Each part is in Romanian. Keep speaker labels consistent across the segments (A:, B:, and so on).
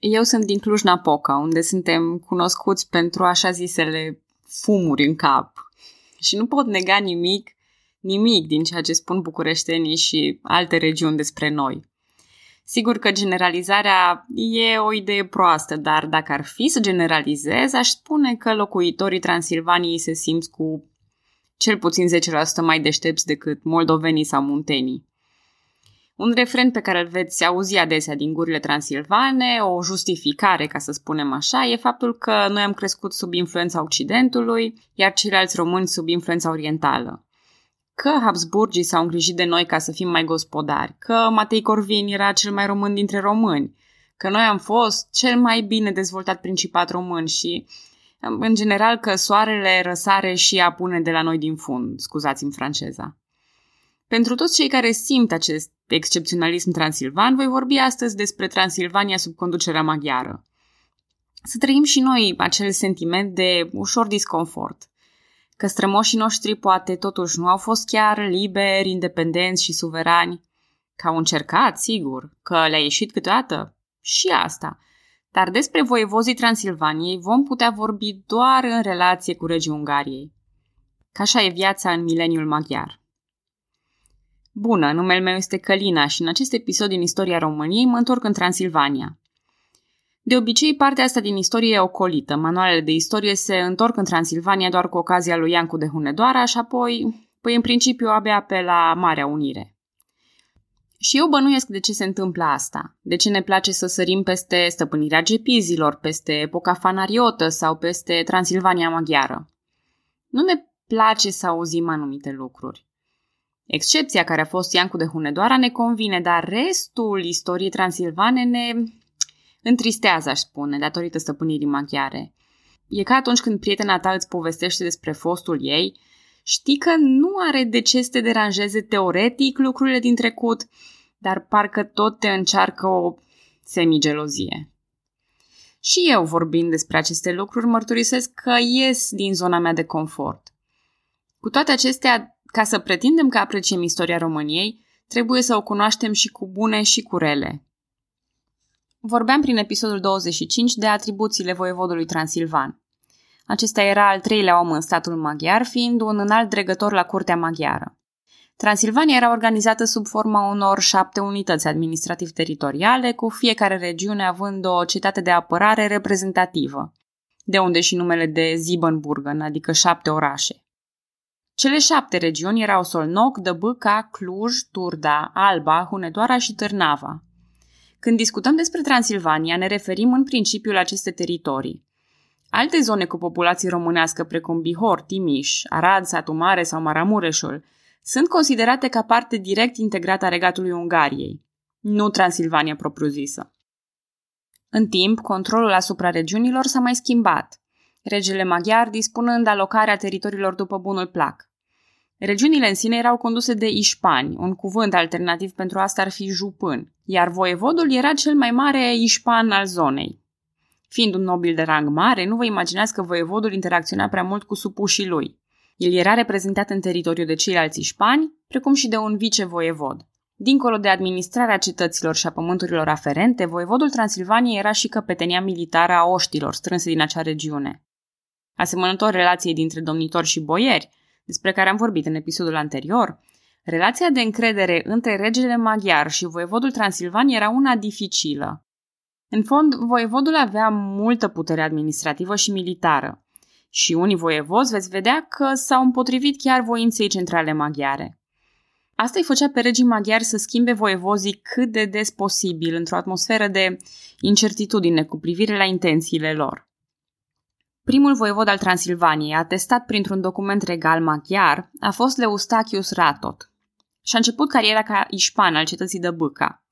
A: Eu sunt din Cluj-Napoca, unde suntem cunoscuți pentru așa zisele fumuri în cap. Și nu pot nega nimic, nimic din ceea ce spun bucureștenii și alte regiuni despre noi. Sigur că generalizarea e o idee proastă, dar dacă ar fi să generalizez, aș spune că locuitorii Transilvaniei se simt cu cel puțin 10% mai deștepți decât moldovenii sau muntenii. Un refren pe care îl veți auzi adesea din gurile transilvane, o justificare, ca să spunem așa, e faptul că noi am crescut sub influența Occidentului, iar ceilalți români sub influența orientală. Că Habsburgii s-au îngrijit de noi ca să fim mai gospodari, că Matei Corvin era cel mai român dintre români, că noi am fost cel mai bine dezvoltat principat român și, în general, că soarele răsare și apune de la noi din fund, scuzați-mi franceza. Pentru toți cei care simt acest excepționalism transilvan, voi vorbi astăzi despre Transilvania sub conducerea maghiară. Să trăim și noi acel sentiment de ușor disconfort, că strămoșii noștri poate totuși nu au fost chiar liberi, independenți și suverani, că au încercat, sigur, că le-a ieșit câteodată și asta. Dar despre voievozii Transilvaniei vom putea vorbi doar în relație cu regii Ungariei. Ca așa e viața în mileniul maghiar. Bună, numele meu este Călina și în acest episod din istoria României mă întorc în Transilvania. De obicei, partea asta din istorie e ocolită. Manualele de istorie se întorc în Transilvania doar cu ocazia lui Iancu de Hunedoara și apoi, păi în principiu, abia pe la Marea Unire. Și eu bănuiesc de ce se întâmplă asta. De ce ne place să sărim peste stăpânirea gepizilor, peste epoca fanariotă sau peste Transilvania maghiară. Nu ne place să auzim anumite lucruri. Excepția care a fost Iancu de Hunedoara ne convine, dar restul istoriei transilvane ne întristează, aș spune, datorită stăpânirii maghiare. E ca atunci când prietena ta îți povestește despre fostul ei, știi că nu are de ce să te deranjeze teoretic lucrurile din trecut, dar parcă tot te încearcă o semigelozie. Și eu, vorbind despre aceste lucruri, mărturisesc că ies din zona mea de confort. Cu toate acestea, ca să pretindem că apreciem istoria României, trebuie să o cunoaștem și cu bune și cu rele. Vorbeam prin episodul 25 de atribuțiile voievodului Transilvan. Acesta era al treilea om în statul maghiar, fiind un înalt dregător la curtea maghiară. Transilvania era organizată sub forma unor șapte unități administrativ-teritoriale, cu fiecare regiune având o cetate de apărare reprezentativă, de unde și numele de Siebenburgen, adică șapte orașe. Cele șapte regiuni erau Solnoc, Dăbâca, Cluj, Turda, Alba, Hunedoara și Târnava. Când discutăm despre Transilvania, ne referim în principiu la aceste teritorii. Alte zone cu populație românească, precum Bihor, Timiș, Arad, Satu Mare sau Maramureșul, sunt considerate ca parte direct integrată a regatului Ungariei, nu Transilvania propriu-zisă. În timp, controlul asupra regiunilor s-a mai schimbat, regele maghiar dispunând alocarea teritoriilor după bunul plac. Regiunile în sine erau conduse de ișpani, un cuvânt alternativ pentru asta ar fi jupân, iar voievodul era cel mai mare ișpan al zonei. Fiind un nobil de rang mare, nu vă imaginați că voievodul interacționa prea mult cu supușii lui. El era reprezentat în teritoriu de ceilalți ișpani, precum și de un vicevoievod. Dincolo de administrarea cetăților și a pământurilor aferente, voievodul Transilvaniei era și căpetenia militară a oștilor strânse din acea regiune. Asemănător relației dintre domnitori și boieri, despre care am vorbit în episodul anterior, relația de încredere între regele maghiar și voievodul Transilvan era una dificilă. În fond, voievodul avea multă putere administrativă și militară și unii voievozi veți vedea că s-au împotrivit chiar voinței centrale maghiare. Asta îi făcea pe regii maghiari să schimbe voievozii cât de des posibil într-o atmosferă de incertitudine cu privire la intențiile lor. Primul voievod al Transilvaniei, atestat printr-un document regal maghiar, a fost Leustachius Ratot și a început cariera ca ișpan al cetății de Bâca.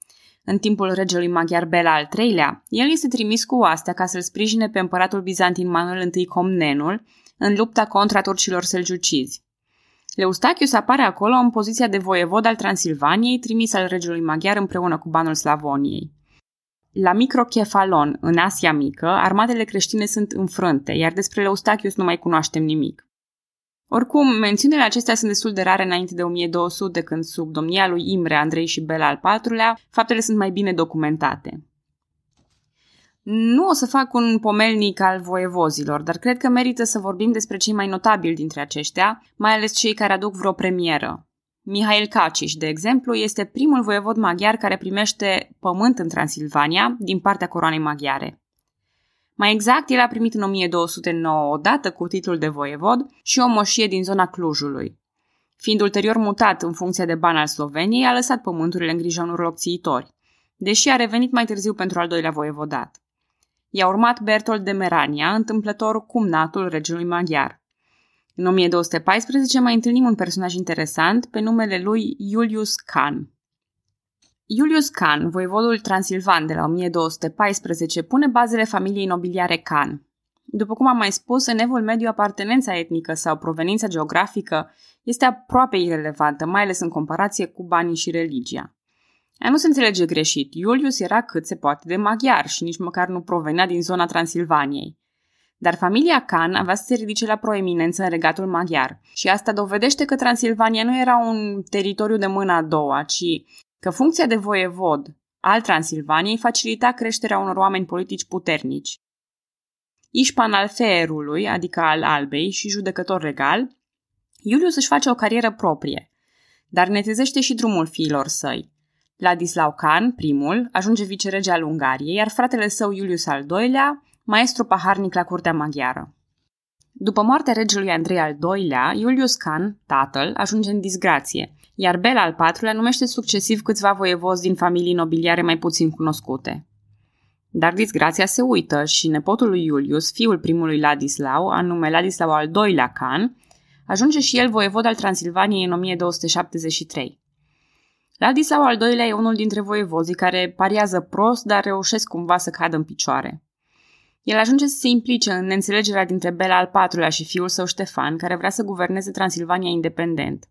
A: În timpul regelui maghiar Bela al III-lea, el este trimis cu oastea ca să-l sprijine pe împăratul bizantin Manuel I Comnenul în lupta contra turcilor selgiucizi. Leustachius apare acolo în poziția de voievod al Transilvaniei, trimis al regelui maghiar împreună cu banul Slavoniei. La Microchefalon, în Asia Mică, armatele creștine sunt înfrânte, iar despre Leustachius nu mai cunoaștem nimic. Oricum, mențiunile acestea sunt destul de rare înainte de 1200, când sub domnia lui Imre, Andrei și Bela al IV-lea, faptele sunt mai bine documentate. Nu o să fac un pomelnic al voievozilor, dar cred că merită să vorbim despre cei mai notabili dintre aceștia, mai ales cei care aduc vreo premieră. Mihail Kaciș, de exemplu, este primul voievod maghiar care primește pământ în Transilvania din partea coroanei maghiare. Mai exact, el a primit în 1209 odată cu titlul de voievod și o moșie din zona Clujului. Fiind ulterior mutat în funcție de ban al Sloveniei, a lăsat pământurile în grija unor locțiitori, deși a revenit mai târziu pentru al doilea voievodat. I-a urmat Bertold de Merania, întâmplător cumnatul regelui maghiar. În 1214 mai întâlnim un personaj interesant pe numele lui Julius Khan. Julius Khan, voievodul transilvan de la 1214, pune bazele familiei nobiliare Khan. După cum am mai spus, în evul mediu apartenența etnică sau proveniența geografică este aproape irelevantă, mai ales în comparație cu banii și religia. A nu se înțelege greșit, Iulius era cât se poate de maghiar și nici măcar nu provenea din zona Transilvaniei. Dar familia Khan avea să se ridice la proeminență în regatul maghiar și asta dovedește că Transilvania nu era un teritoriu de mână a doua, ci că funcția de voievod al Transilvaniei facilita creșterea unor oameni politici puternici. Ișpan al Feerului, adică al Albei și judecător regal, Iulius își face o carieră proprie, dar netezește și drumul fiilor săi. Ladislau Khan, primul, ajunge vicerege al Ungariei, iar fratele său Iulius al II-lea, maestru paharnic la curtea maghiară. După moartea regelui Andrei al II-lea, Iulius Khan, tatăl, ajunge în disgrație, iar Bela al IV-lea numește succesiv câțiva voievozi din familii nobiliare mai puțin cunoscute. Dar disgrația se uită și nepotul lui Iulius, fiul primului Ladislau, anume Ladislau al II-lea Khan, ajunge și el voievod al Transilvaniei în 1273. Ladislau al doilea e unul dintre voievozii care pariază prost, dar reușesc cumva să cadă în picioare. El ajunge să se implice în neînțelegerea dintre Bela al IV-lea și fiul său Ștefan, care vrea să guverneze Transilvania independent.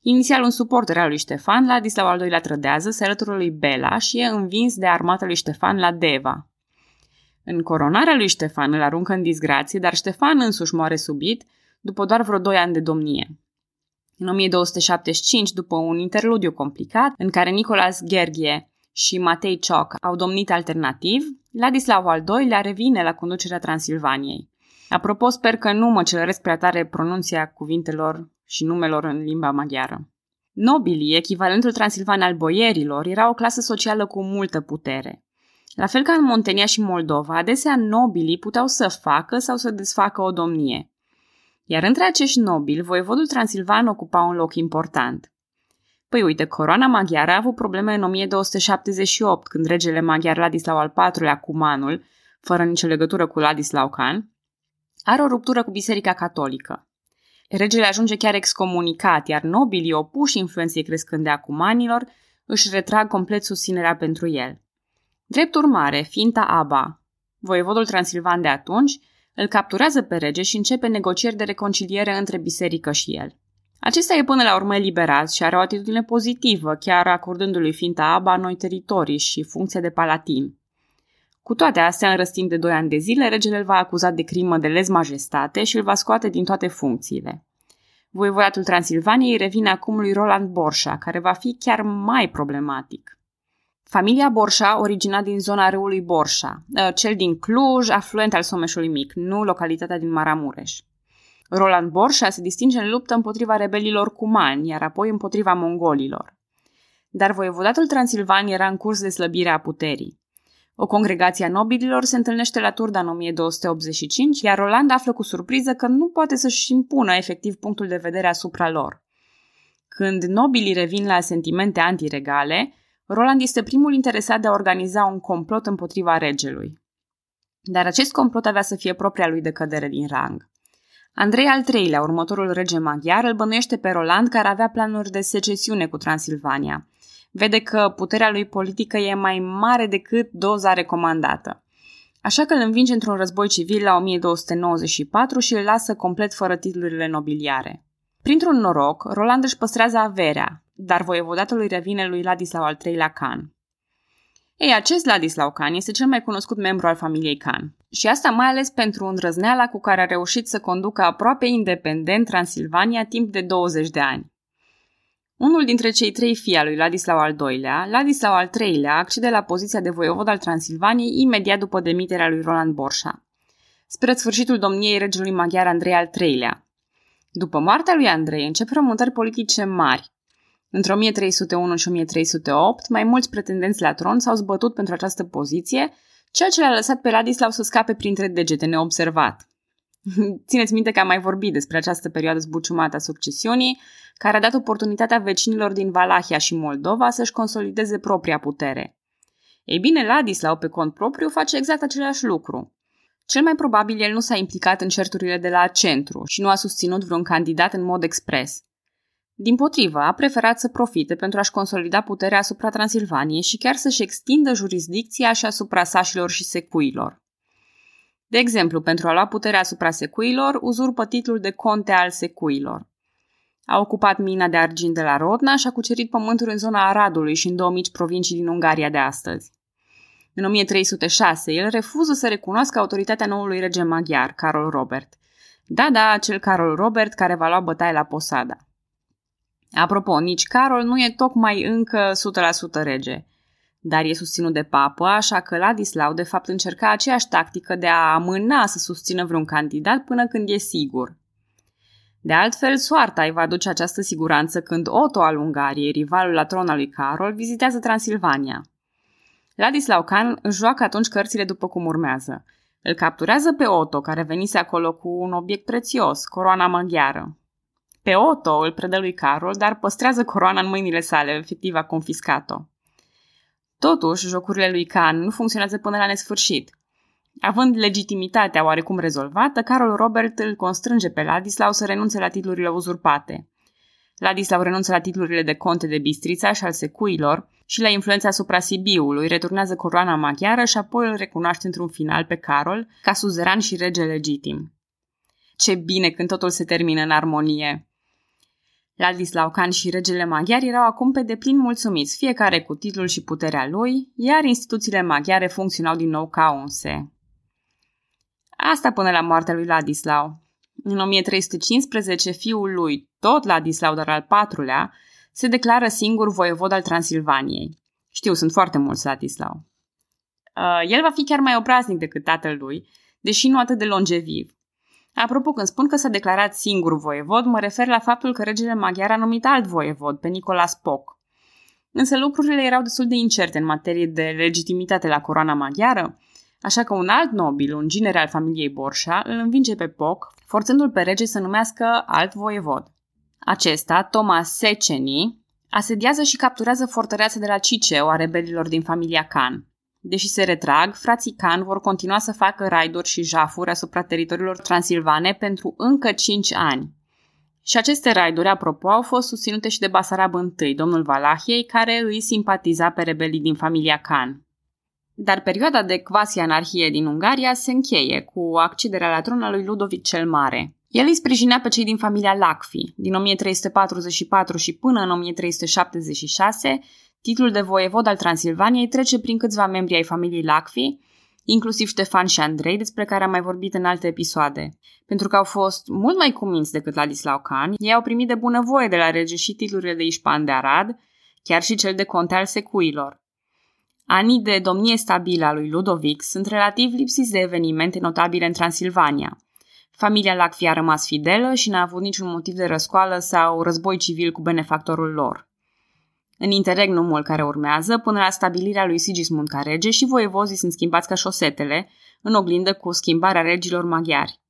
A: Inițial un suporter al lui Ștefan, Ladislau al doilea trădează, se alătură lui Bela și e învins de armata lui Ștefan la Deva. În coronarea lui Ștefan îl aruncă în disgrație, dar Ștefan însuși moare subit, după doar vreo doi ani de domnie. În 1275, după un interludiu complicat, în care Nicolas Gherghie și Matei Cioc au domnit alternativ, Ladislau al II-lea revine la conducerea Transilvaniei. Apropo, sper că nu mă celeresc prea tare pronunția cuvintelor și numelor în limba maghiară. Nobilii, echivalentul transilvan al boierilor, era o clasă socială cu multă putere. La fel ca în Montenia și Moldova, adesea nobilii puteau să facă sau să desfacă o domnie. Iar între acești nobili, voievodul transilvan ocupa un loc important. Păi uite, coroana maghiară a avut probleme în 1278, când regele maghiar Ladislau al IV-lea Cumanul, fără nicio legătură cu Ladislau Khan, are o ruptură cu Biserica Catolică. Regele ajunge chiar excomunicat, iar nobilii opuși influenței crescând de acumanilor își retrag complet susținerea pentru el. Drept urmare, Finta Aba, voievodul transilvan de atunci, îl capturează pe rege și începe negocieri de reconciliere între biserică și el. Acesta e până la urmă eliberat și are o atitudine pozitivă, chiar acordându-lui Finta Aba noi teritorii și funcția de palatin. Cu toate astea, în răstim de doi ani de zile, regele îl va acuza de crimă de lez majestate și îl va scoate din toate funcțiile. Voivoiatul Transilvaniei revine acum lui Roland Borșa, care va fi chiar mai problematic. Familia Borșa origina din zona râului Borșa, ă, cel din Cluj, afluent al Someșului Mic, nu localitatea din Maramureș. Roland Borșa se distinge în luptă împotriva rebelilor cumani, iar apoi împotriva mongolilor. Dar voievodatul Transilvan era în curs de slăbire a puterii. O congregație a nobililor se întâlnește la Turda în 1285, iar Roland află cu surpriză că nu poate să-și impună efectiv punctul de vedere asupra lor. Când nobilii revin la sentimente antiregale, Roland este primul interesat de a organiza un complot împotriva regelui. Dar acest complot avea să fie propria lui decădere din rang. Andrei al III-lea, următorul rege maghiar, îl bănuiește pe Roland care avea planuri de secesiune cu Transilvania. Vede că puterea lui politică e mai mare decât doza recomandată. Așa că îl învinge într-un război civil la 1294 și îl lasă complet fără titlurile nobiliare. Printr-un noroc, Roland își păstrează averea, dar voievodatul îi revine lui Ladislau al III-lea Khan. Ei, acest Ladislau Khan este cel mai cunoscut membru al familiei Khan. Și asta mai ales pentru îndrăzneala cu care a reușit să conducă aproape independent Transilvania timp de 20 de ani. Unul dintre cei trei fii al lui Ladislau al II-lea, Ladislau al III-lea, accede la poziția de voievod al Transilvaniei imediat după demiterea lui Roland Borșa, spre sfârșitul domniei regelui maghiar Andrei al III-lea. După moartea lui Andrei încep remontări politice mari. Între 1301 și 1308, mai mulți pretendenți la tron s-au zbătut pentru această poziție, ceea ce l-a lăsat pe Ladislau să scape printre degete neobservat. Țineți minte că am mai vorbit despre această perioadă zbuciumată a succesiunii, care a dat oportunitatea vecinilor din Valahia și Moldova să-și consolideze propria putere. Ei bine, Ladislau, pe cont propriu, face exact același lucru. Cel mai probabil el nu s-a implicat în certurile de la centru și nu a susținut vreun candidat în mod expres. Din potrivă, a preferat să profite pentru a-și consolida puterea asupra Transilvaniei și chiar să-și extindă jurisdicția și asupra sașilor și secuilor. De exemplu, pentru a lua puterea asupra secuilor, uzurpă titlul de conte al secuilor. A ocupat mina de argint de la Rodna și a cucerit pământuri în zona Aradului și în două mici provincii din Ungaria de astăzi. În 1306, el refuză să recunoască autoritatea noului rege maghiar, Carol Robert. Da, da, acel Carol Robert care va lua bătaie la Posada. Apropo, nici Carol nu e tocmai încă 100% rege, dar e susținut de papă, așa că Ladislau de fapt încerca aceeași tactică de a amâna să susțină vreun candidat până când e sigur. De altfel, soarta îi va aduce această siguranță când Otto al Ungariei, rivalul la tron al lui Carol, vizitează Transilvania. Ladislau Khan își joacă atunci cărțile după cum urmează. Îl capturează pe Otto, care venise acolo cu un obiect prețios, coroana maghiară. Pe Otto îl predă lui Carol, dar păstrează coroana în mâinile sale, efectiv a confiscat-o. Totuși, jocurile lui Khan nu funcționează până la nesfârșit. Având legitimitatea oarecum rezolvată, Carol Robert îl constrânge pe Ladislau să renunțe la titlurile uzurpate. Ladislau renunță la titlurile de conte de Bistrița și al secuilor și la influența asupra Sibiului, returnează coroana maghiară și apoi îl recunoaște într-un final pe Carol ca suzeran și rege legitim. Ce bine când totul se termină în armonie! Ladislau Khan și regele maghiar erau acum pe deplin mulțumiți, fiecare cu titlul și puterea lui, iar instituțiile maghiare funcționau din nou ca unse. Asta până la moartea lui Ladislau. În 1315, fiul lui, tot Ladislau, dar al patrulea, se declară singur voievod al Transilvaniei. Știu, sunt foarte mulți Ladislau. Uh, el va fi chiar mai obraznic decât tatăl lui, deși nu atât de longeviv. Apropo, când spun că s-a declarat singur voievod, mă refer la faptul că regele maghiar a numit alt voievod, pe Nicolas Poc. Însă lucrurile erau destul de incerte în materie de legitimitate la coroana maghiară, așa că un alt nobil, un ginere al familiei Borșa, îl învinge pe Poc, forțându-l pe rege să numească alt voievod. Acesta, Thomas Seceni, asediază și capturează fortăreața de la Ciceu a rebelilor din familia Khan. Deși se retrag, frații Khan vor continua să facă raiduri și jafuri asupra teritoriilor transilvane pentru încă 5 ani. Și aceste raiduri, apropo, au fost susținute și de Basarab I, domnul Valahiei, care îi simpatiza pe rebelii din familia Khan. Dar perioada de quasi-anarhie din Ungaria se încheie cu accederea la tron a lui Ludovic cel Mare. El îi sprijinea pe cei din familia Lacfi. Din 1344 și până în 1376, titlul de voievod al Transilvaniei trece prin câțiva membri ai familiei Lacfi, inclusiv Ștefan și Andrei, despre care am mai vorbit în alte episoade. Pentru că au fost mult mai cuminți decât Ladislau Khan, ei au primit de bunăvoie de la rege și titlurile de Ișpan de Arad, chiar și cel de conte al secuilor. Anii de domnie stabilă a lui Ludovic sunt relativ lipsiți de evenimente notabile în Transilvania. Familia Lacfi a rămas fidelă și n-a avut niciun motiv de răscoală sau război civil cu benefactorul lor. În interregnumul care urmează, până la stabilirea lui Sigismund ca rege și voievozii sunt schimbați ca șosetele, în oglindă cu schimbarea regilor maghiari.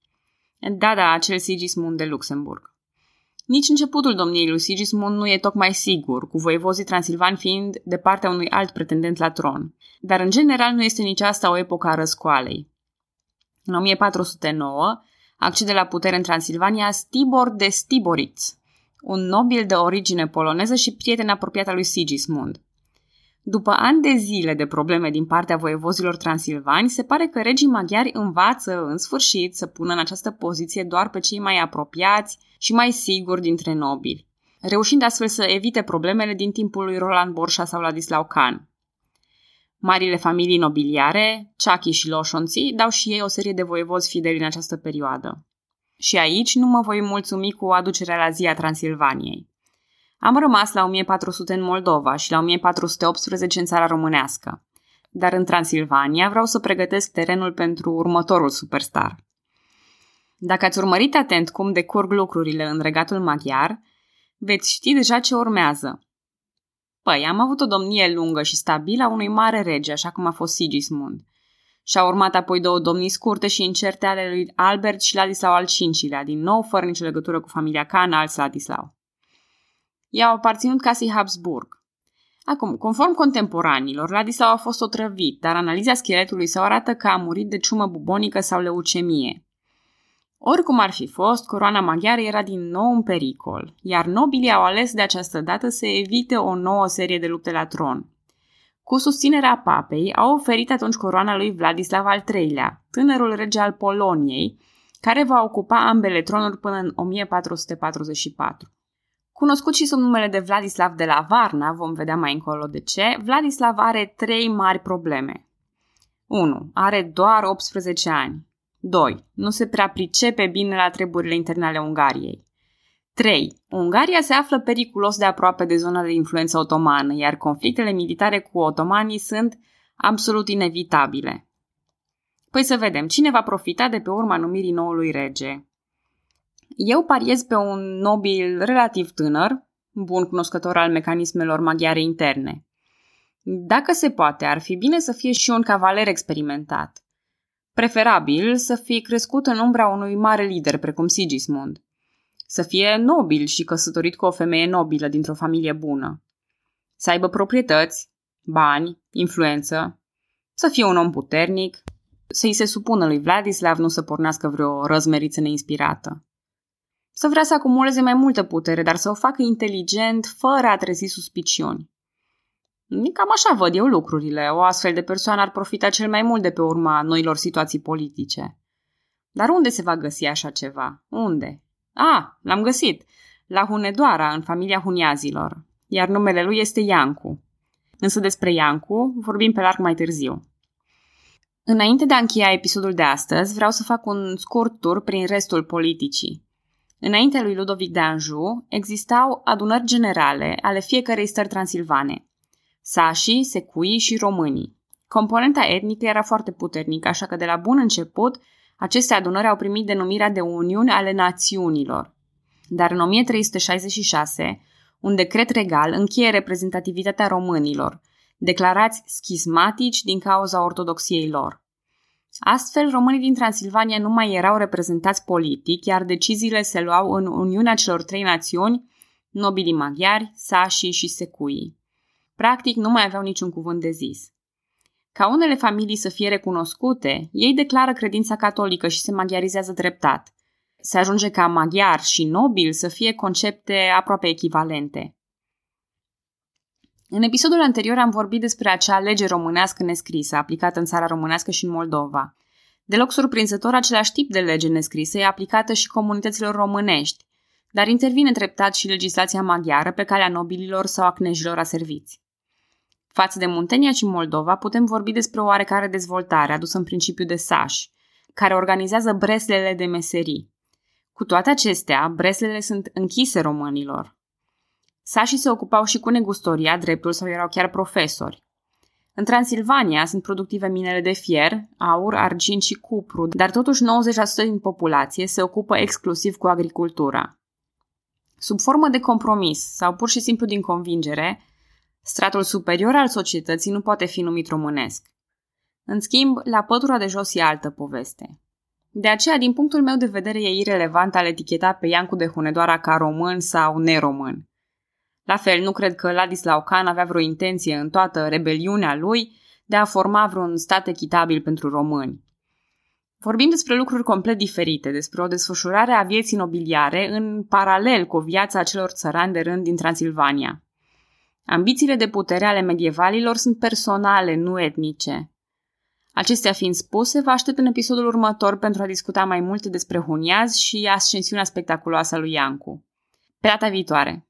A: Da, da, acel Sigismund de Luxemburg. Nici începutul domniei lui Sigismund nu e tocmai sigur, cu voievozii transilvani fiind de partea unui alt pretendent la tron. Dar în general nu este nici asta o epocă a răscoalei. În 1409 accede la putere în Transilvania Stibor de Stiboritz, un nobil de origine poloneză și prieten apropiat al lui Sigismund. După ani de zile de probleme din partea voievozilor transilvani, se pare că regii maghiari învață, în sfârșit, să pună în această poziție doar pe cei mai apropiați și mai siguri dintre nobili, reușind astfel să evite problemele din timpul lui Roland Borșa sau Ladislau Khan. Marile familii nobiliare, Ceachi și Loșonții, dau și ei o serie de voievozi fideli în această perioadă. Și aici nu mă voi mulțumi cu aducerea la zi a Transilvaniei. Am rămas la 1400 în Moldova și la 1418 în țara românească. Dar în Transilvania vreau să pregătesc terenul pentru următorul superstar. Dacă ați urmărit atent cum decurg lucrurile în regatul maghiar, veți ști deja ce urmează. Păi, am avut o domnie lungă și stabilă a unui mare rege, așa cum a fost Sigismund. Și-au urmat apoi două domnii scurte și incerte ale lui Albert și Ladislau al V-lea, din nou fără nicio legătură cu familia Khan al Ladislau. Ei au aparținut casei Habsburg. Acum, conform contemporanilor, Ladislau a fost otrăvit, dar analiza scheletului său arată că a murit de ciumă bubonică sau leucemie. Oricum ar fi fost, coroana maghiară era din nou în pericol, iar nobilii au ales de această dată să evite o nouă serie de lupte la tron. Cu susținerea papei, au oferit atunci coroana lui Vladislav al III-lea, tânărul rege al Poloniei, care va ocupa ambele tronuri până în 1444. Cunoscut și sub numele de Vladislav de la Varna, vom vedea mai încolo de ce, Vladislav are trei mari probleme. 1. Are doar 18 ani. 2. Nu se prea pricepe bine la treburile interne ale Ungariei. 3. Ungaria se află periculos de aproape de zona de influență otomană, iar conflictele militare cu otomanii sunt absolut inevitabile. Păi să vedem, cine va profita de pe urma numirii noului rege? Eu pariez pe un nobil relativ tânăr, bun cunoscător al mecanismelor maghiare interne. Dacă se poate, ar fi bine să fie și un cavaler experimentat. Preferabil să fie crescut în umbra unui mare lider precum Sigismund. Să fie nobil și căsătorit cu o femeie nobilă dintr-o familie bună. Să aibă proprietăți, bani, influență, să fie un om puternic, să-i se supună lui Vladislav, nu să pornească vreo răzmeriță neinspirată. Să vrea să acumuleze mai multă putere, dar să o facă inteligent, fără a trezi suspiciuni. Cam așa văd eu lucrurile. O astfel de persoană ar profita cel mai mult de pe urma noilor situații politice. Dar unde se va găsi așa ceva? Unde? A, l-am găsit. La Hunedoara, în familia Huniazilor. Iar numele lui este Iancu. Însă despre Iancu vorbim pe larg mai târziu. Înainte de a încheia episodul de astăzi, vreau să fac un scurt tur prin restul politicii. Înainte lui Ludovic de Anjou, existau adunări generale ale fiecărei stări transilvane. Sașii, secuii și românii. Componenta etnică era foarte puternică, așa că de la bun început, aceste adunări au primit denumirea de Uniuni ale Națiunilor. Dar în 1366, un decret regal încheie reprezentativitatea românilor, declarați schismatici din cauza ortodoxiei lor. Astfel, românii din Transilvania nu mai erau reprezentați politic, iar deciziile se luau în Uniunea celor trei națiuni, nobilii maghiari, sașii și secuii. Practic, nu mai aveau niciun cuvânt de zis. Ca unele familii să fie recunoscute, ei declară credința catolică și se maghiarizează dreptat. Se ajunge ca maghiar și nobil să fie concepte aproape echivalente. În episodul anterior am vorbit despre acea lege românească nescrisă, aplicată în țara românească și în Moldova. Deloc surprinzător, același tip de lege nescrisă e aplicată și comunităților românești, dar intervine treptat și legislația maghiară pe calea nobililor sau a cnejilor aserviți. Față de Muntenia și Moldova, putem vorbi despre o oarecare dezvoltare adusă în principiu de Saș, care organizează breslele de meserii. Cu toate acestea, breslele sunt închise românilor. Sașii se ocupau și cu negustoria, dreptul sau erau chiar profesori. În Transilvania sunt productive minele de fier, aur, argint și cupru, dar totuși 90% din populație se ocupă exclusiv cu agricultura. Sub formă de compromis sau pur și simplu din convingere, stratul superior al societății nu poate fi numit românesc. În schimb, la pătura de jos e altă poveste. De aceea, din punctul meu de vedere, e irelevant al eticheta pe Iancu de Hunedoara ca român sau neromân. La fel, nu cred că Ladislau Khan avea vreo intenție în toată rebeliunea lui de a forma vreun stat echitabil pentru români. Vorbim despre lucruri complet diferite, despre o desfășurare a vieții nobiliare în paralel cu viața celor țărani de rând din Transilvania. Ambițiile de putere ale medievalilor sunt personale, nu etnice. Acestea fiind spuse, vă aștept în episodul următor pentru a discuta mai multe despre Huniaz și ascensiunea spectaculoasă a lui Iancu. Pe data viitoare!